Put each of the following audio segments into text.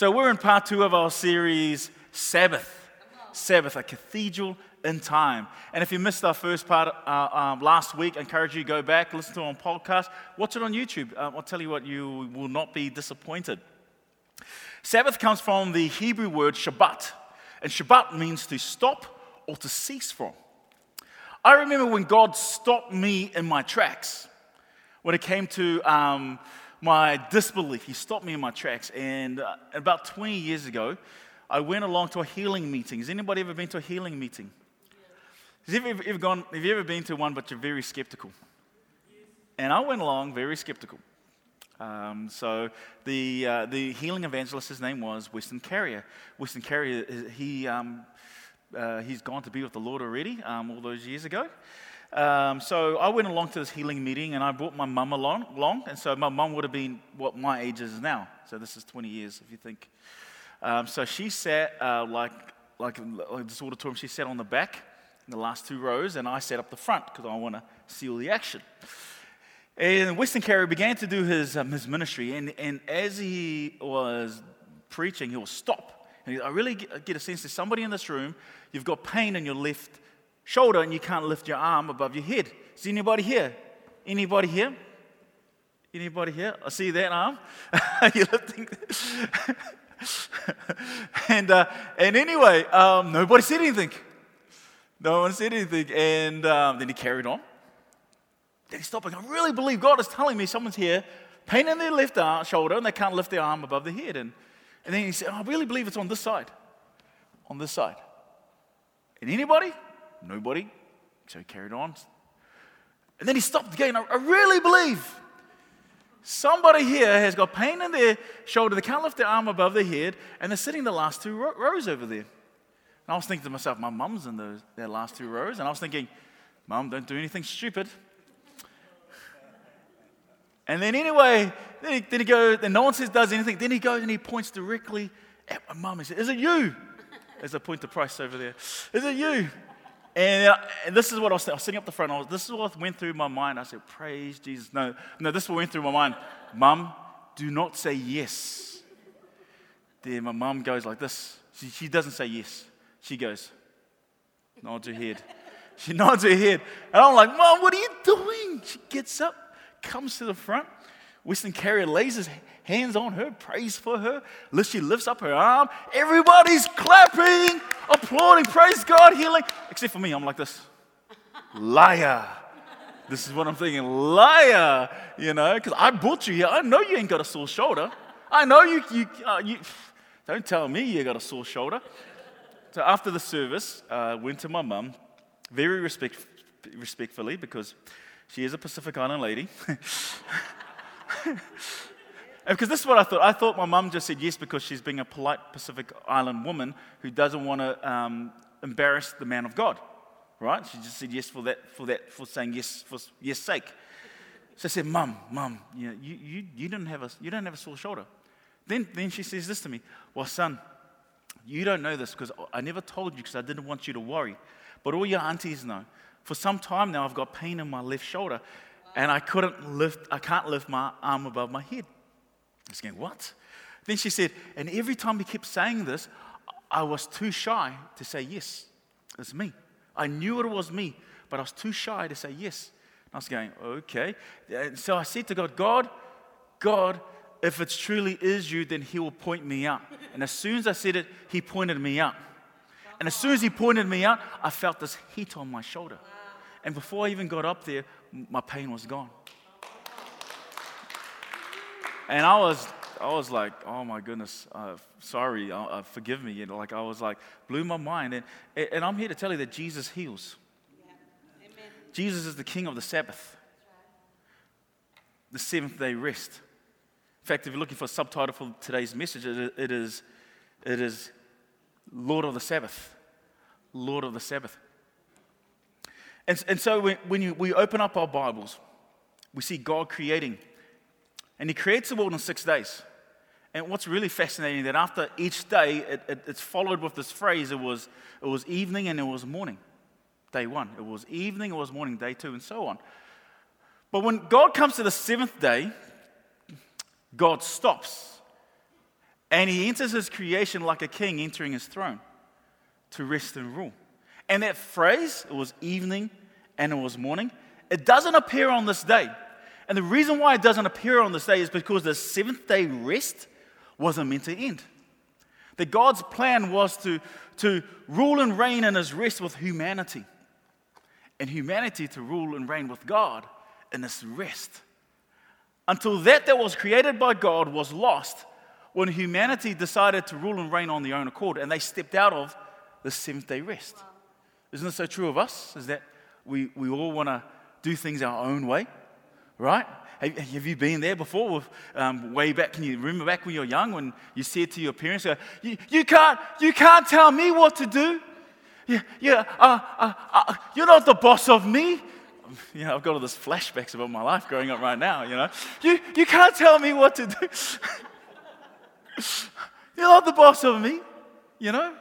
So we're in part two of our series, Sabbath. Sabbath, a cathedral in time. And if you missed our first part uh, um, last week, I encourage you to go back, listen to it on podcast, watch it on YouTube. Uh, I'll tell you what, you will not be disappointed. Sabbath comes from the Hebrew word Shabbat, and Shabbat means to stop or to cease from. I remember when God stopped me in my tracks when it came to um, my disbelief. He stopped me in my tracks. And uh, about 20 years ago, I went along to a healing meeting. Has anybody ever been to a healing meeting? Has ever, ever gone, have you ever been to one but you're very skeptical? And I went along very skeptical. Um, so the, uh, the healing evangelist, his name was Weston Carrier. Weston Carrier, he, um, uh, he's gone to be with the Lord already um, all those years ago. Um, so I went along to this healing meeting and I brought my mum along, along. And so my mum would have been what my age is now. So this is 20 years, if you think. Um, so she sat uh, like, like, like this auditorium, she sat on the back in the last two rows, and I sat up the front because I want to see all the action. And Weston Carey began to do his, um, his ministry, and, and as he was preaching, he will stop. And I really get a sense that somebody in this room, you've got pain in your left shoulder and you can't lift your arm above your head. Is anybody here? Anybody here? Anybody here? I see that arm. You're lifting. and, uh, and anyway, um, nobody said anything. No one said anything. And um, then he carried on. Then he stopped. I really believe God is telling me someone's here, pain in their left arm, shoulder, and they can't lift their arm above their head. And, and then he said, oh, I really believe it's on this side. On this side. And anybody? Nobody. So he carried on. And then he stopped again. I, really believe somebody here has got pain in their shoulder. They can't lift their arm above their head, and they're sitting the last two rows over there. And I was thinking to myself, my mum's in those, their last two rows. And I was thinking, Mum, don't do anything stupid. And then anyway, then he, then he goes, then no one says does anything. Then he goes and he points directly at my mum and says, Is it you? As I point to Price over there. Is it you? And, uh, and, this is what I was, I was sitting up the front. Was, this is what went through my mind. I said, Praise Jesus. No, no, this is what went through my mind. Mum, do not say yes. Then my mum goes like this. She, she doesn't say yes. She goes, nods her head. She nods her head. And I'm like, Mom, what are you doing? She gets up, comes to the front. Weston Carrier lays his hands on her, prays for her. She lifts up her arm. Everybody's clapping, applauding, praise God, healing. Except for me, I'm like this. Liar. This is what I'm thinking. Liar. You know, because I brought you here. I know you ain't got a sore shoulder. I know you, you, uh, you don't tell me you got a sore shoulder. So after the service, I uh, went to my mum, very respect, respectfully, because she is a Pacific Island lady. because this is what I thought. I thought my mum just said yes because she's being a polite Pacific Island woman who doesn't want to um, embarrass the man of God, right? She just said yes for that, for that, for saying yes for yes sake. So I said, Mum, Mum, you, know, you, you, you, don't have a, you don't have a sore shoulder. Then, then she says this to me, Well, son, you don't know this because I never told you because I didn't want you to worry. But all your aunties know. For some time now, I've got pain in my left shoulder and I couldn't lift, I can't lift my arm above my head. I was going, what? Then she said, and every time he kept saying this, I was too shy to say yes. It's me. I knew it was me, but I was too shy to say yes. And I was going, okay. And so I said to God, God, God, if it truly is you, then he will point me out. And as soon as I said it, he pointed me out. And as soon as he pointed me out, I felt this heat on my shoulder. And before I even got up there, my pain was gone. And I was, I was like, oh my goodness, uh, sorry, uh, uh, forgive me. You know, like I was like, blew my mind. And, and I'm here to tell you that Jesus heals. Yeah. Jesus is the king of the Sabbath, the seventh day rest. In fact, if you're looking for a subtitle for today's message, it, it, is, it is Lord of the Sabbath. Lord of the Sabbath. And, and so when, when you, we open up our Bibles, we see God creating. And He creates the world in six days. And what's really fascinating that after each day, it, it, it's followed with this phrase it was, it was evening and it was morning. Day one. It was evening, it was morning, day two, and so on. But when God comes to the seventh day, God stops. And he enters his creation like a king entering his throne to rest and rule. And that phrase, it was evening and it was morning, it doesn't appear on this day. And the reason why it doesn't appear on this day is because the seventh day rest wasn't meant to end. That God's plan was to, to rule and reign in his rest with humanity, and humanity to rule and reign with God in his rest. Until that that was created by God was lost when humanity decided to rule and reign on their own accord and they stepped out of the seventh day rest. Isn't this so true of us? Is that we, we all want to do things our own way? right? Have you been there before? Um, way back, can you remember back when you were young when you said to your parents, you, you, can't, you can't tell me what to do? Yeah, yeah uh, uh, uh, you're not the boss of me. You know, I've got all these flashbacks about my life growing up right now, you know. You, you can't tell me what to do. you're not the boss of me, you know.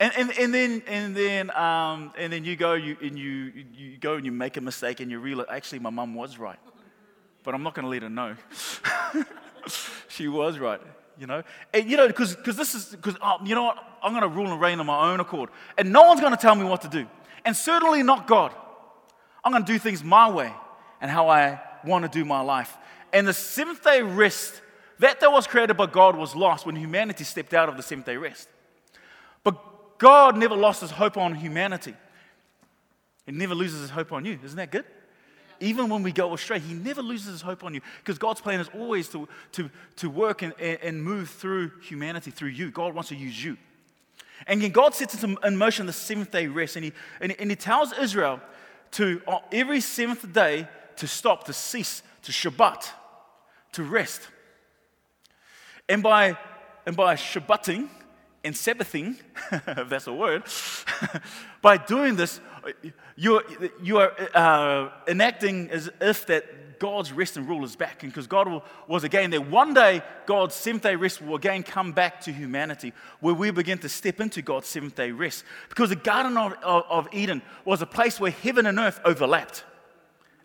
And, and, and then, and then, um, and then you go you, and you, you go and you make a mistake and you realize, actually, my mum was right but I'm not going to let her know. she was right, you know. And, you know, because this is, because, oh, you know what? I'm going to rule and reign on my own accord. And no one's going to tell me what to do. And certainly not God. I'm going to do things my way and how I want to do my life. And the seventh day rest, that that was created by God was lost when humanity stepped out of the seventh day rest. But God never lost his hope on humanity. He never loses his hope on you. Isn't that good? Even when we go astray, He never loses His hope on you because God's plan is always to, to, to work and, and move through humanity, through you. God wants to use you. And God sets in motion the seventh day rest, and He, and, and he tells Israel to, on every seventh day, to stop, to cease, to Shabbat, to rest. And by, and by Shabbating and Sabbathing, if that's a word, by doing this, you're, you are uh, enacting as if that God's rest and rule is back. And because God will, was again there, one day God's seventh day rest will again come back to humanity, where we begin to step into God's seventh day rest. Because the Garden of, of, of Eden was a place where heaven and earth overlapped.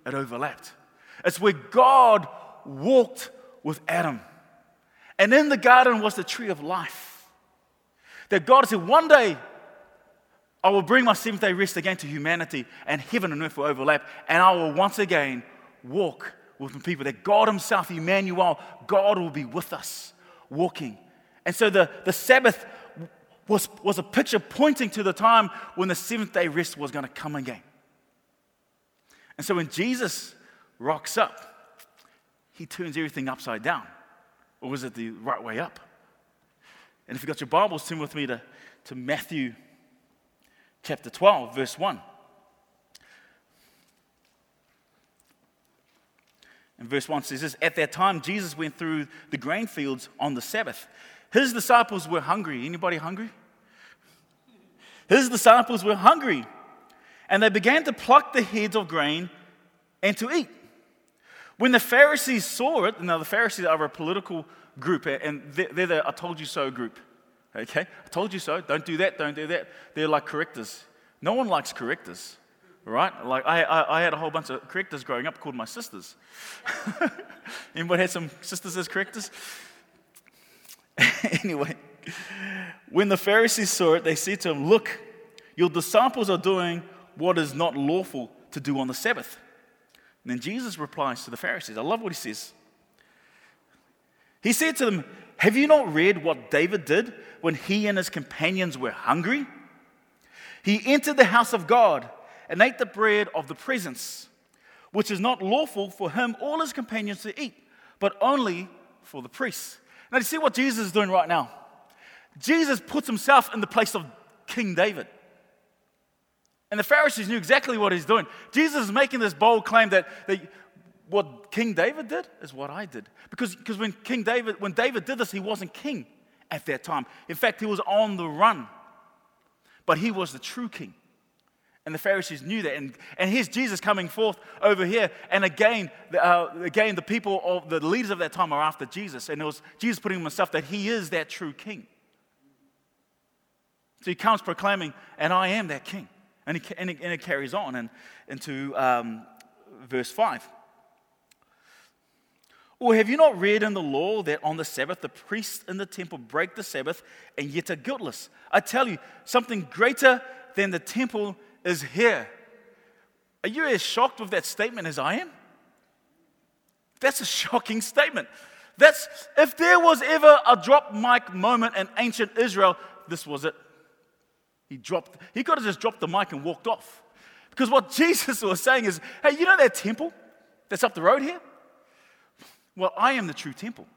It overlapped. It's where God walked with Adam. And in the garden was the tree of life. That God said, one day I will bring my seventh day rest again to humanity, and heaven and earth will overlap, and I will once again walk with the people. That God Himself, Emmanuel, God will be with us, walking. And so the, the Sabbath was, was a picture pointing to the time when the seventh day rest was going to come again. And so when Jesus rocks up, he turns everything upside down. Or was it the right way up? And if you've got your Bibles, turn with me to, to Matthew chapter 12, verse 1. And verse 1 says this At that time, Jesus went through the grain fields on the Sabbath. His disciples were hungry. Anybody hungry? His disciples were hungry. And they began to pluck the heads of grain and to eat. When the Pharisees saw it, now the Pharisees are a political group, and they're the I told you so group. Okay? I told you so. Don't do that. Don't do that. They're like correctors. No one likes correctors, right? Like, I, I, I had a whole bunch of correctors growing up called my sisters. Anybody had some sisters as correctors? anyway, when the Pharisees saw it, they said to him, Look, your disciples are doing what is not lawful to do on the Sabbath. And then Jesus replies to the Pharisees. I love what he says. He said to them, Have you not read what David did when he and his companions were hungry? He entered the house of God and ate the bread of the presence, which is not lawful for him or his companions to eat, but only for the priests. Now, you see what Jesus is doing right now? Jesus puts himself in the place of King David. And the Pharisees knew exactly what he's doing. Jesus is making this bold claim that, that what King David did is what I did. Because, because when King David, when David did this, he wasn't king at that time. In fact, he was on the run. But he was the true king. And the Pharisees knew that. And, and here's Jesus coming forth over here. And again, uh, again, the people, of, the leaders of that time are after Jesus. And it was Jesus putting himself that he is that true king. So he comes proclaiming, and I am that king. And, he, and, it, and it carries on and, into um, verse 5. Or have you not read in the law that on the Sabbath the priests in the temple break the Sabbath and yet are guiltless? I tell you, something greater than the temple is here. Are you as shocked with that statement as I am? That's a shocking statement. That's if there was ever a drop mic moment in ancient Israel, this was it. He dropped, he could have just dropped the mic and walked off. Because what Jesus was saying is, hey, you know that temple that's up the road here? Well, I am the true temple.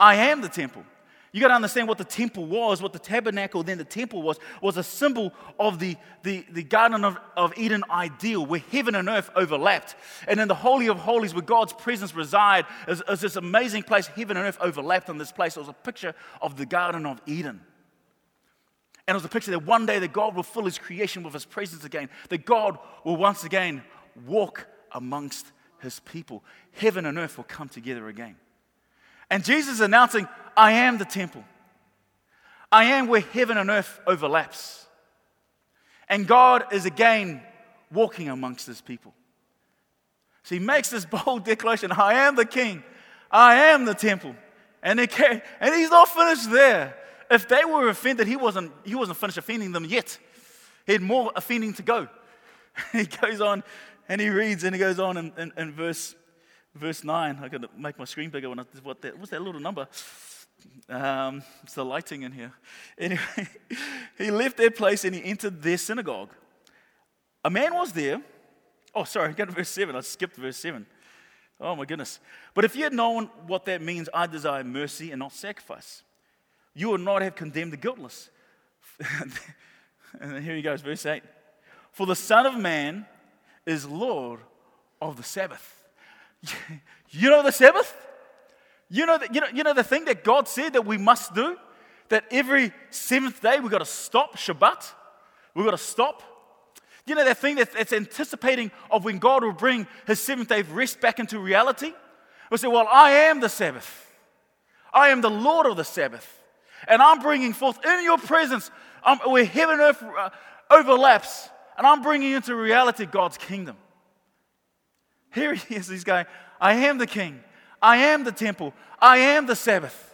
I am the temple. You got to understand what the temple was, what the tabernacle, then the temple was, was a symbol of the, the, the Garden of, of Eden ideal where heaven and earth overlapped. And in the Holy of Holies, where God's presence reside, is, is this amazing place, heaven and earth overlapped in this place. It was a picture of the Garden of Eden. And it was a picture that one day that God will fill his creation with his presence again, that God will once again walk amongst his people. Heaven and earth will come together again. And Jesus is announcing, I am the temple. I am where heaven and earth overlaps. And God is again walking amongst his people. So he makes this bold declaration I am the king, I am the temple. And, and he's not finished there. If they were offended, he wasn't, he wasn't finished offending them yet. He had more offending to go. he goes on and he reads and he goes on in, in, in verse, verse 9. I got to make my screen bigger when I, what that, what's that little number? Um, it's the lighting in here. Anyway, he left their place and he entered their synagogue. A man was there. Oh, sorry, go to verse 7. I skipped verse 7. Oh, my goodness. But if you had known what that means, I desire mercy and not sacrifice, you would not have condemned the guiltless. and here he goes, verse 8. For the Son of Man is Lord of the Sabbath. You know the Sabbath? You know, the, you, know, you know the thing that God said that we must do? That every seventh day we've got to stop Shabbat? We've got to stop. You know that thing that's, that's anticipating of when God will bring his seventh day rest back into reality? We say, Well, I am the Sabbath. I am the Lord of the Sabbath. And I'm bringing forth in your presence um, where heaven and earth uh, overlaps and I'm bringing into reality God's kingdom. Here he is, he's going, I am the king, I am the temple, I am the Sabbath.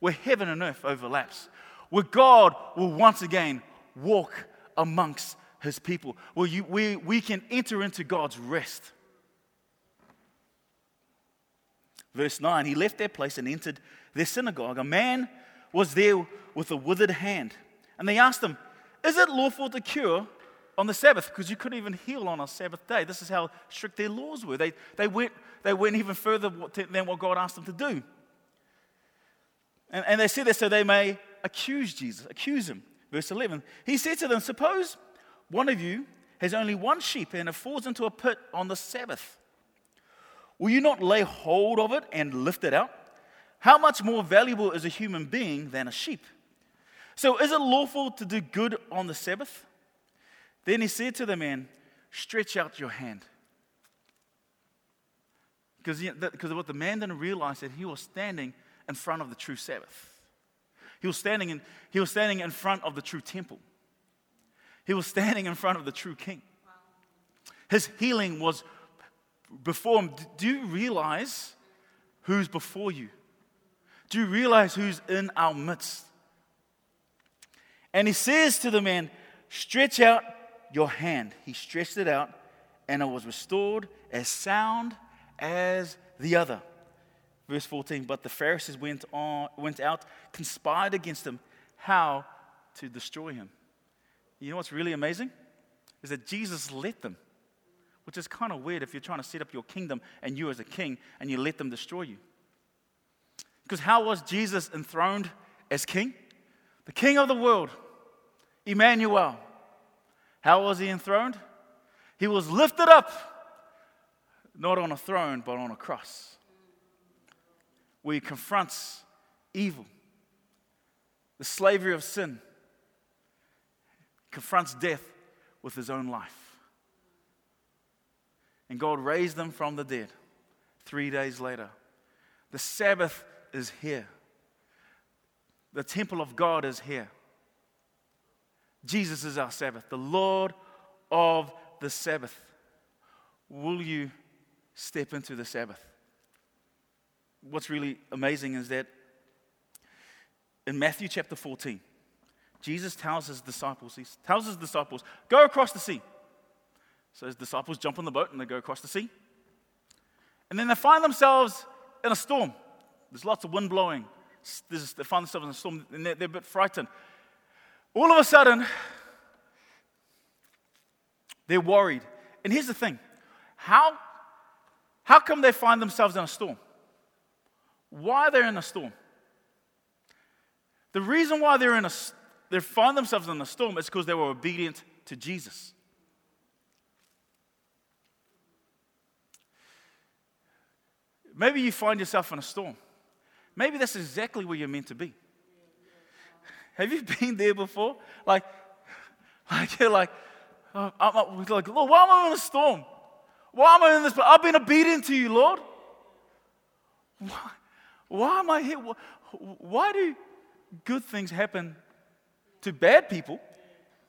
Where heaven and earth overlaps, where God will once again walk amongst his people, where you, we, we can enter into God's rest. Verse 9 He left their place and entered their synagogue. A man was there with a withered hand. And they asked him, Is it lawful to cure on the Sabbath because you couldn't even heal on a Sabbath day. This is how strict their laws were. They, they, went, they went even further than what God asked them to do. And, and they said that so they may accuse Jesus, accuse him. Verse 11. He said to them, Suppose one of you has only one sheep and it falls into a pit on the Sabbath. Will you not lay hold of it and lift it out? How much more valuable is a human being than a sheep? So, is it lawful to do good on the Sabbath? Then he said to the man, Stretch out your hand. Because, what the man didn't realize that he was standing in front of the true Sabbath. He was standing in, he was standing in front of the true temple. He was standing in front of the true king. His healing was before him. Do you realize who's before you? Do you realize who's in our midst? And he says to the man, Stretch out your hand. He stretched it out, and it was restored as sound as the other. Verse 14, but the Pharisees went, on, went out, conspired against him, how to destroy him. You know what's really amazing? Is that Jesus let them, which is kind of weird if you're trying to set up your kingdom and you as a king and you let them destroy you. Because how was Jesus enthroned as king? The king of the world, Emmanuel, how was he enthroned? He was lifted up, not on a throne, but on a cross, where he confronts evil, the slavery of sin, confronts death with his own life. And God raised them from the dead three days later. The Sabbath is here. The temple of God is here. Jesus is our Sabbath, the Lord of the Sabbath. Will you step into the Sabbath? what's really amazing is that in Matthew chapter 14, Jesus tells his disciples, he tells his disciples, go across the sea. So his disciples jump on the boat and they go across the sea. And then they find themselves in a storm. There's lots of wind blowing. They find themselves in a storm and they're a bit frightened. All of a sudden, they're worried. And here's the thing how, how come they find themselves in a storm? Why are they're in a storm? The reason why they're in a, they find themselves in a storm is because they were obedient to Jesus. Maybe you find yourself in a storm. Maybe that's exactly where you're meant to be. Have you been there before? Like, like you're like, oh, I'm, I'm like, Lord, why am I in a storm? Why am I in this? But I've been obedient to you, Lord. Why, why am I here? Why do good things happen to bad people?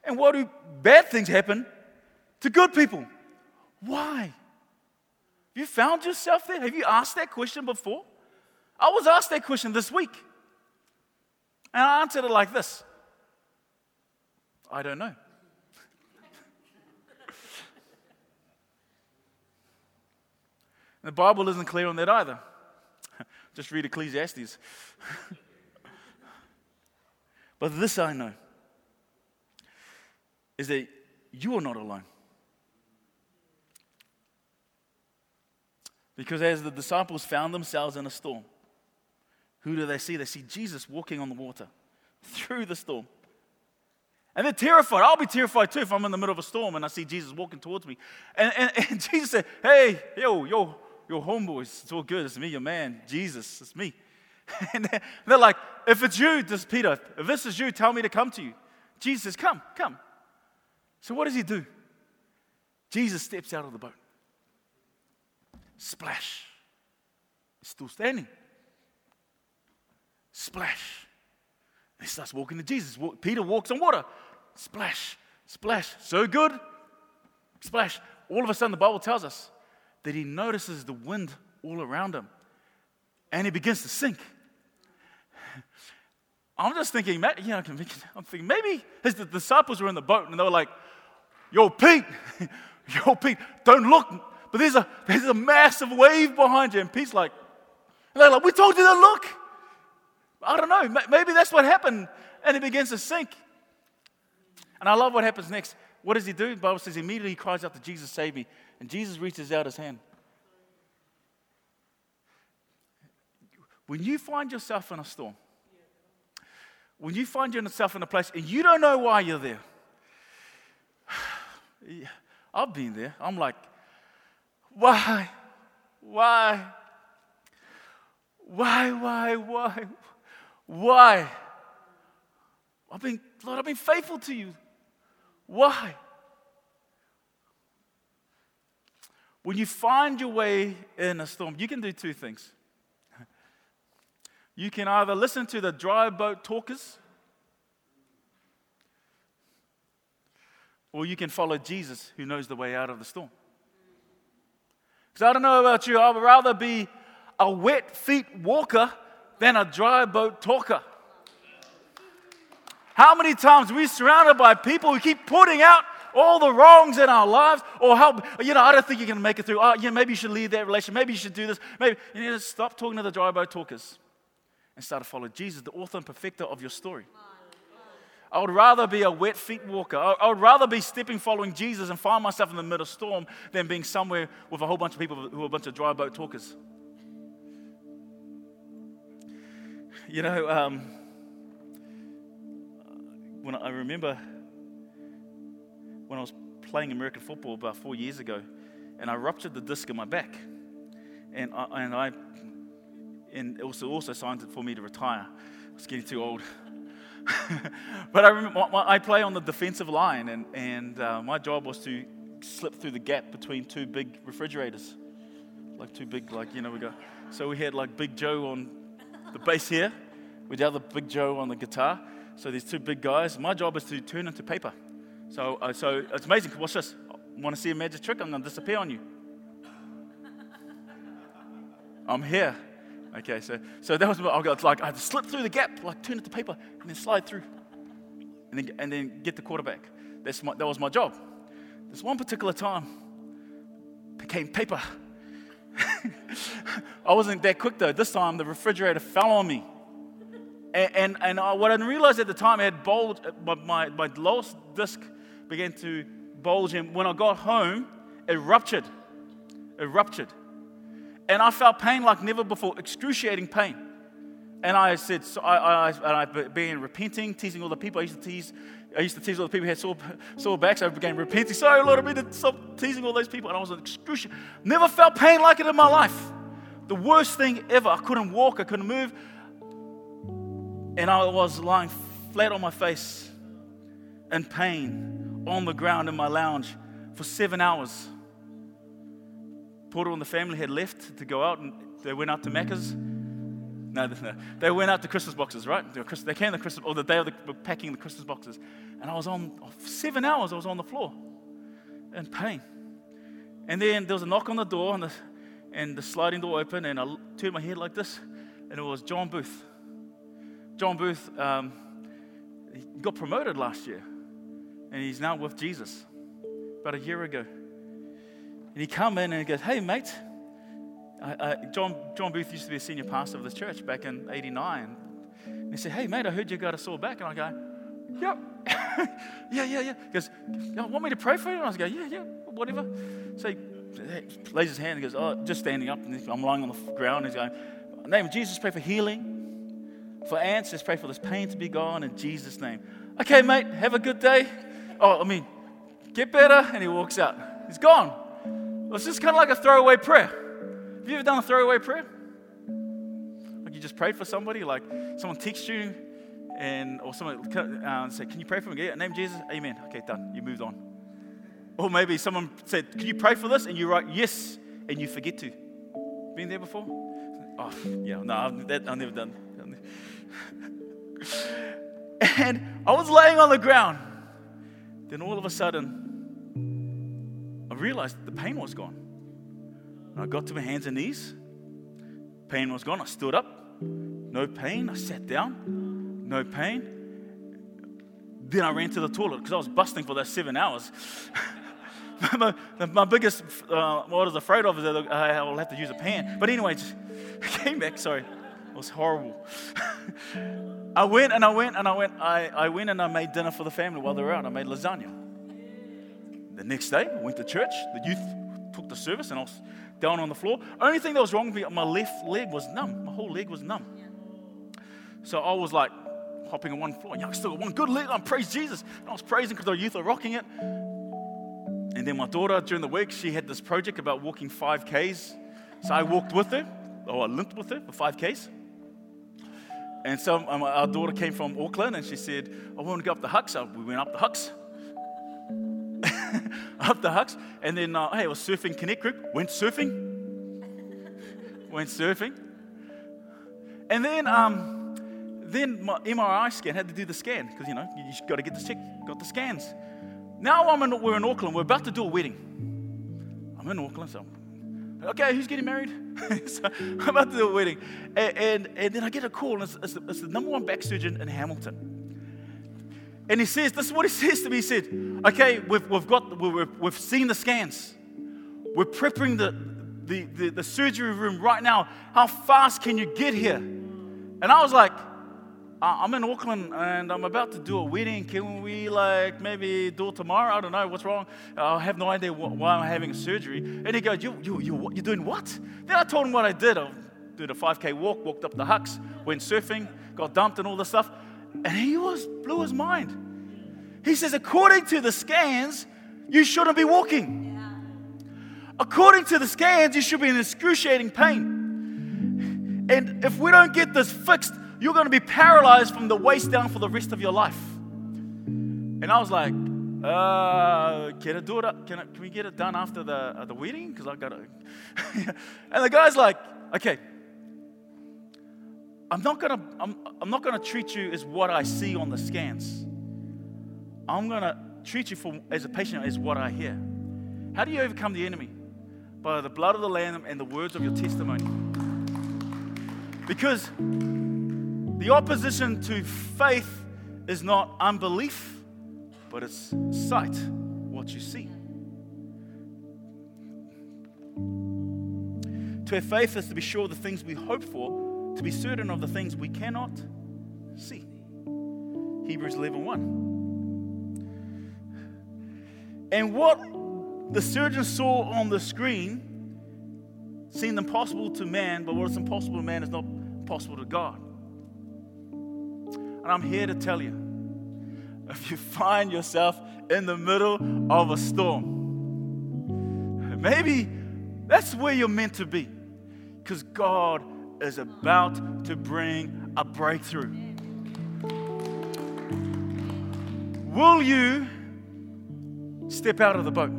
And why do bad things happen to good people? Why? Have you found yourself there? Have you asked that question before? I was asked that question this week. And I answered it like this I don't know. the Bible isn't clear on that either. Just read Ecclesiastes. but this I know is that you are not alone. Because as the disciples found themselves in a storm, who do they see? They see Jesus walking on the water through the storm. And they're terrified. I'll be terrified too if I'm in the middle of a storm and I see Jesus walking towards me. And, and, and Jesus said, Hey, yo, yo, yo, homeboys, it's all good. It's me, your man, Jesus, it's me. And they're like, If it's you, this Peter, if this is you, tell me to come to you. Jesus says, Come, come. So what does he do? Jesus steps out of the boat. Splash. He's still standing. Splash. And he starts walking to Jesus. Peter walks on water. Splash. Splash. So good. Splash. All of a sudden, the Bible tells us that he notices the wind all around him and he begins to sink. I'm just thinking, you know, I'm thinking maybe his disciples were in the boat and they were like, Yo, Pete, yo, Pete, don't look, but there's a, there's a massive wave behind you. And Pete's like, and they're like, we told you to look. I don't know. Maybe that's what happened. And he begins to sink. And I love what happens next. What does he do? The Bible says immediately he cries out to Jesus, save me. And Jesus reaches out his hand. When you find yourself in a storm, when you find yourself in a place and you don't know why you're there, I've been there. I'm like, why? Why? Why, why, why? Why? I've been, Lord, I've been faithful to you. Why? When you find your way in a storm, you can do two things. You can either listen to the dry boat talkers, or you can follow Jesus who knows the way out of the storm. Because I don't know about you, I would rather be a wet feet walker than a dry boat talker. How many times we surrounded by people who keep putting out all the wrongs in our lives, or how you know I don't think you're going to make it through. Oh, yeah, maybe you should leave that relationship. Maybe you should do this. Maybe you need to stop talking to the dry boat talkers and start to follow Jesus, the author and perfecter of your story. I would rather be a wet feet walker. I would rather be stepping following Jesus and find myself in the middle of storm than being somewhere with a whole bunch of people who are a bunch of dry boat talkers. You know, um, when I remember when I was playing American football about four years ago, and I ruptured the disc in my back, and I, and I and also also signed it for me to retire. I was getting too old. but I remember I play on the defensive line, and, and uh, my job was to slip through the gap between two big refrigerators. Like two big, like, you know, we go. So we had like Big Joe on the bass here, with the other Big Joe on the guitar. So these two big guys. My job is to turn into paper. So, uh, so it's amazing. Watch this. Want to see a magic trick? I'm going to disappear on you. I'm here. Okay, so so that was what I got like I had to slip through the gap, like turn it to paper, and then slide through, and then and then get the quarterback. That's my, that was my job. This one particular time became paper. I wasn't that quick though. This time the refrigerator fell on me. And, and, and I, what I didn't realize at the time, I had bulged, uh, my, my, my lowest disc began to bulge. And when I got home, it ruptured. It ruptured. And I felt pain like never before, excruciating pain. And I said, so I, I, and I began repenting, teasing all the people. I used to tease, I used to tease all the people who had sore, sore backs. I began repenting. Sorry, Lord, I mean to stop teasing all those people. And I was an excruciating. Never felt pain like it in my life. The worst thing ever. I couldn't walk. I couldn't move. And I was lying flat on my face in pain on the ground in my lounge for seven hours. Porter and the family had left to go out and they went out to Macca's. No, no, they went out to Christmas boxes, right? They came to Christmas, or the day of the packing the Christmas boxes. And I was on, seven hours, I was on the floor in pain. And then there was a knock on the door, and the, and the sliding door opened, and I turned my head like this, and it was John Booth. John Booth um, got promoted last year, and he's now with Jesus about a year ago. And he come in and he goes, "Hey, mate." I, I, John, John Booth used to be a senior pastor of this church back in '89. And he said, "Hey, mate, I heard you got a sore back." And I go, "Yep, yeah, yeah, yeah." He goes, "You want me to pray for you?" And I was going, "Yeah, yeah, whatever." So he lays his hand and goes, "Oh, just standing up." And I'm lying on the ground. He's going, "Name of Jesus, pray for healing." For answers, pray for this pain to be gone in Jesus' name. Okay, mate, have a good day. Oh, I mean, get better. And he walks out. He's gone. It's just kind of like a throwaway prayer. Have you ever done a throwaway prayer? Like you just prayed for somebody, like someone texts you, and or someone uh, "Can you pray for me?" Name Jesus. Amen. Okay, done. You moved on. Or maybe someone said, "Can you pray for this?" And you write yes, and you forget to. Been there before? Oh, yeah. No, I've, that, I've never done. and I was laying on the ground. Then all of a sudden, I realized the pain was gone. I got to my hands and knees. Pain was gone. I stood up. No pain. I sat down. No pain. Then I ran to the toilet because I was busting for those seven hours. my, my, biggest, uh, what I was afraid of is that I will have to use a pan. But anyway, I came back, sorry It was horrible. I went and I went and I went. I, I went and I made dinner for the family while they were out. I made lasagna. The next day, I went to church. The youth took the service and I was down on the floor. Only thing that was wrong with me, my left leg was numb. My whole leg was numb. So I was like hopping on one floor. Yeah, I still got one good leg. I'm praise Jesus. And I was praising because the youth are rocking it. And then my daughter, during the week, she had this project about walking 5Ks. So I walked with her, or I limped with her for 5Ks. And so um, our daughter came from Auckland and she said, I want to go up the Hucks. So we went up the Hucks. up the Hucks. And then, uh, hey, it was surfing connect group. Went surfing. went surfing. And then, um, then my MRI scan had to do the scan because, you know, you got to get the check, got the scans. Now I'm in, we're in Auckland. We're about to do a wedding. I'm in Auckland, so Okay, who's getting married? so I'm about to do a wedding. And, and, and, then I get a call, and it's, it's, the, it's the number one back surgeon in Hamilton. And he says, This is what he says to me. He said, Okay, we've, we've, got, we've, we've seen the scans. We're preparing the, the, the, the surgery room right now. How fast can you get here? And I was like, I'm in Auckland and I'm about to do a wedding. Can we like maybe do it tomorrow? I don't know what's wrong. I have no idea why I'm having a surgery. And he goes, you, you, you, you're doing what? Then I told him what I did. I did a 5K walk, walked up the hucks, went surfing, got dumped and all this stuff. And he was blew his mind. He says, according to the scans, you shouldn't be walking. According to the scans, you should be in excruciating pain. And if we don't get this fixed, you're going to be paralyzed from the waist down for the rest of your life. And I was like, uh, can I do it? Can, I, can we get it done after the, uh, the wedding? Because I got to. and the guy's like, okay, I'm not gonna I'm, I'm not gonna treat you as what I see on the scans. I'm gonna treat you for, as a patient as what I hear. How do you overcome the enemy? By the blood of the Lamb and the words of your testimony. Because the opposition to faith is not unbelief, but it's sight, what you see. To have faith is to be sure of the things we hope for, to be certain of the things we cannot see. Hebrews 11 1. And what the surgeon saw on the screen seemed impossible to man, but what is impossible to man is not possible to God. And I'm here to tell you if you find yourself in the middle of a storm, maybe that's where you're meant to be because God is about to bring a breakthrough. Will you step out of the boat?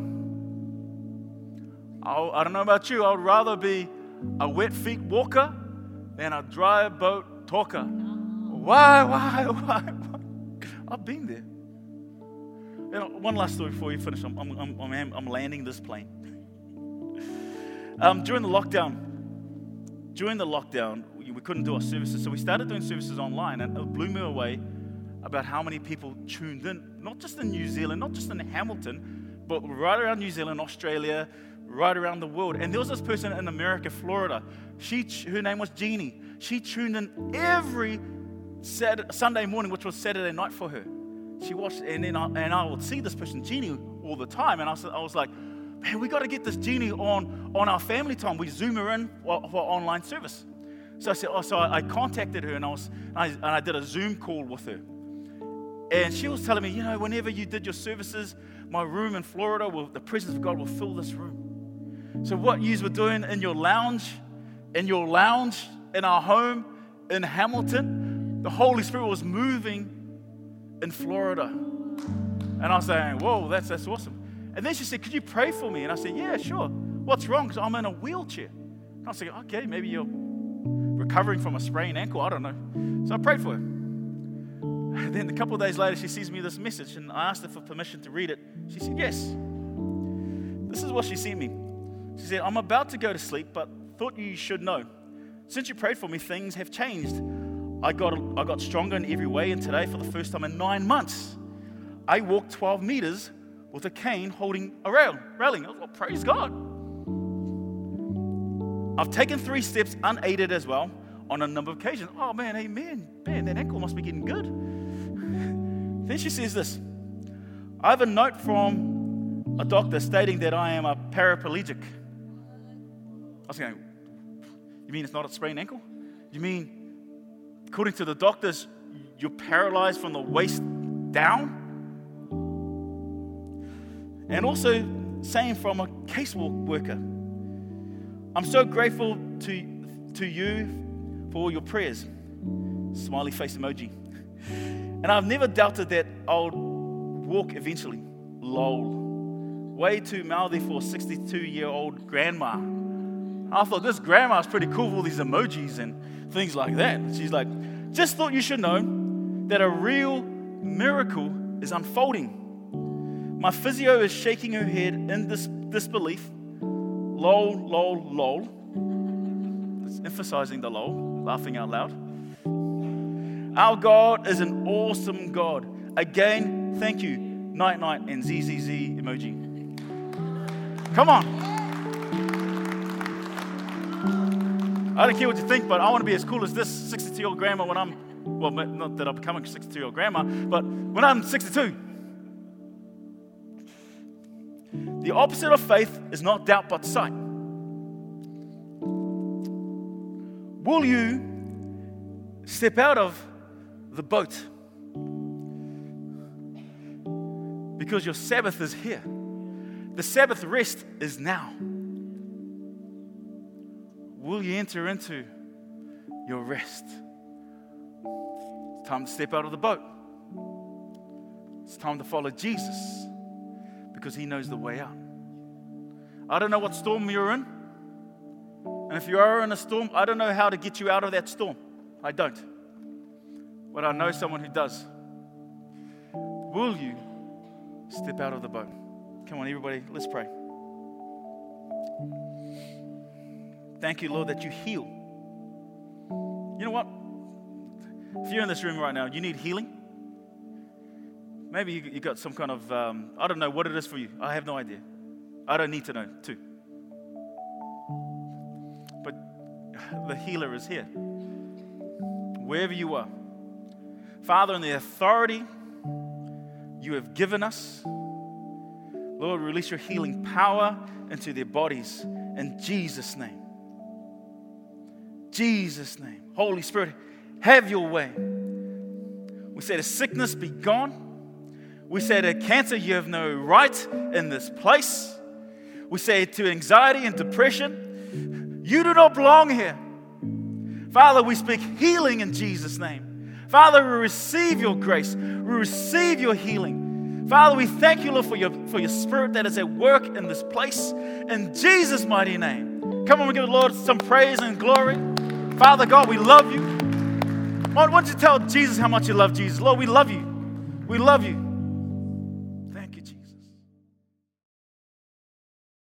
I'll, I do not know about you, I would rather be a wet feet walker than a dry boat talker. Why, why, why, why? I've been there. You know, one last story before you finish. I'm, I'm, I'm, I'm landing this plane. Um, during the lockdown, during the lockdown, we, we couldn't do our services, so we started doing services online, and it blew me away about how many people tuned in, not just in New Zealand, not just in Hamilton, but right around New Zealand, Australia, right around the world. And there was this person in America, Florida. She, her name was Jeannie. She tuned in every Saturday, Sunday morning, which was Saturday night for her. She watched, and then I, and I would see this person, Jeannie, all the time. And I was, I was like, man, we got to get this Jeannie on, on our family time. We zoom her in for, for online service. So I said, oh, so I, I contacted her and I, was, and I, and I did a Zoom call with her. And she was telling me, you know, whenever you did your services, my room in Florida, will, the presence of God will fill this room. So what you were doing in your lounge, in your lounge, in our home in Hamilton, the Holy Spirit was moving in Florida. And I was saying, whoa, that's, that's awesome. And then she said, Could you pray for me? And I said, Yeah, sure. What's wrong? Because I'm in a wheelchair. And I was like, Okay, maybe you're recovering from a sprained ankle. I don't know. So I prayed for her. And then a couple of days later, she sees me this message, and I asked her for permission to read it. She said, Yes. This is what she sent me. She said, I'm about to go to sleep, but thought you should know. Since you prayed for me, things have changed. I got, I got stronger in every way, and today, for the first time in nine months, I walked 12 meters with a cane holding a rail, railing. Oh, praise God. I've taken three steps unaided as well on a number of occasions. Oh man, amen. Man, that ankle must be getting good. then she says this I have a note from a doctor stating that I am a paraplegic. I was going, You mean it's not a sprained ankle? You mean, according to the doctors, you're paralyzed from the waist down? and also saying from a casework worker. I'm so grateful to, to you for all your prayers. Smiley face emoji. And I've never doubted that I'll walk eventually. Lol. Way too mouthy for a 62 year old grandma. I thought this grandma's pretty cool with all these emojis and things like that. She's like, just thought you should know that a real miracle is unfolding my physio is shaking her head in dis- disbelief. Lol, lol, lol. It's emphasizing the lol, laughing out loud. Our God is an awesome God. Again, thank you. Night, night, and ZZZ emoji. Come on. I don't care what you think, but I want to be as cool as this 62 year old grandma when I'm, well, not that I'm becoming a 62 year old grandma, but when I'm 62. The opposite of faith is not doubt but sight. Will you step out of the boat? Because your Sabbath is here. The Sabbath rest is now. Will you enter into your rest? It's time to step out of the boat. It's time to follow Jesus because He knows the way out. I don't know what storm you're in. And if you are in a storm, I don't know how to get you out of that storm. I don't. But I know someone who does. Will you step out of the boat? Come on, everybody, let's pray. Thank you, Lord, that you heal. You know what? If you're in this room right now, you need healing. Maybe you, you got some kind of, um, I don't know what it is for you. I have no idea. I don't need to know, too. But the healer is here. Wherever you are. Father, in the authority you have given us, Lord, release your healing power into their bodies in Jesus' name. Jesus' name. Holy Spirit, have your way. We say to sickness, be gone. We say to cancer, you have no right in this place. We say to anxiety and depression, you do not belong here. Father, we speak healing in Jesus' name. Father, we receive your grace. We receive your healing. Father, we thank you, Lord, for your, for your spirit that is at work in this place. In Jesus' mighty name. Come on, we give the Lord some praise and glory. Father God, we love you. Why don't you tell Jesus how much you love Jesus? Lord, we love you. We love you.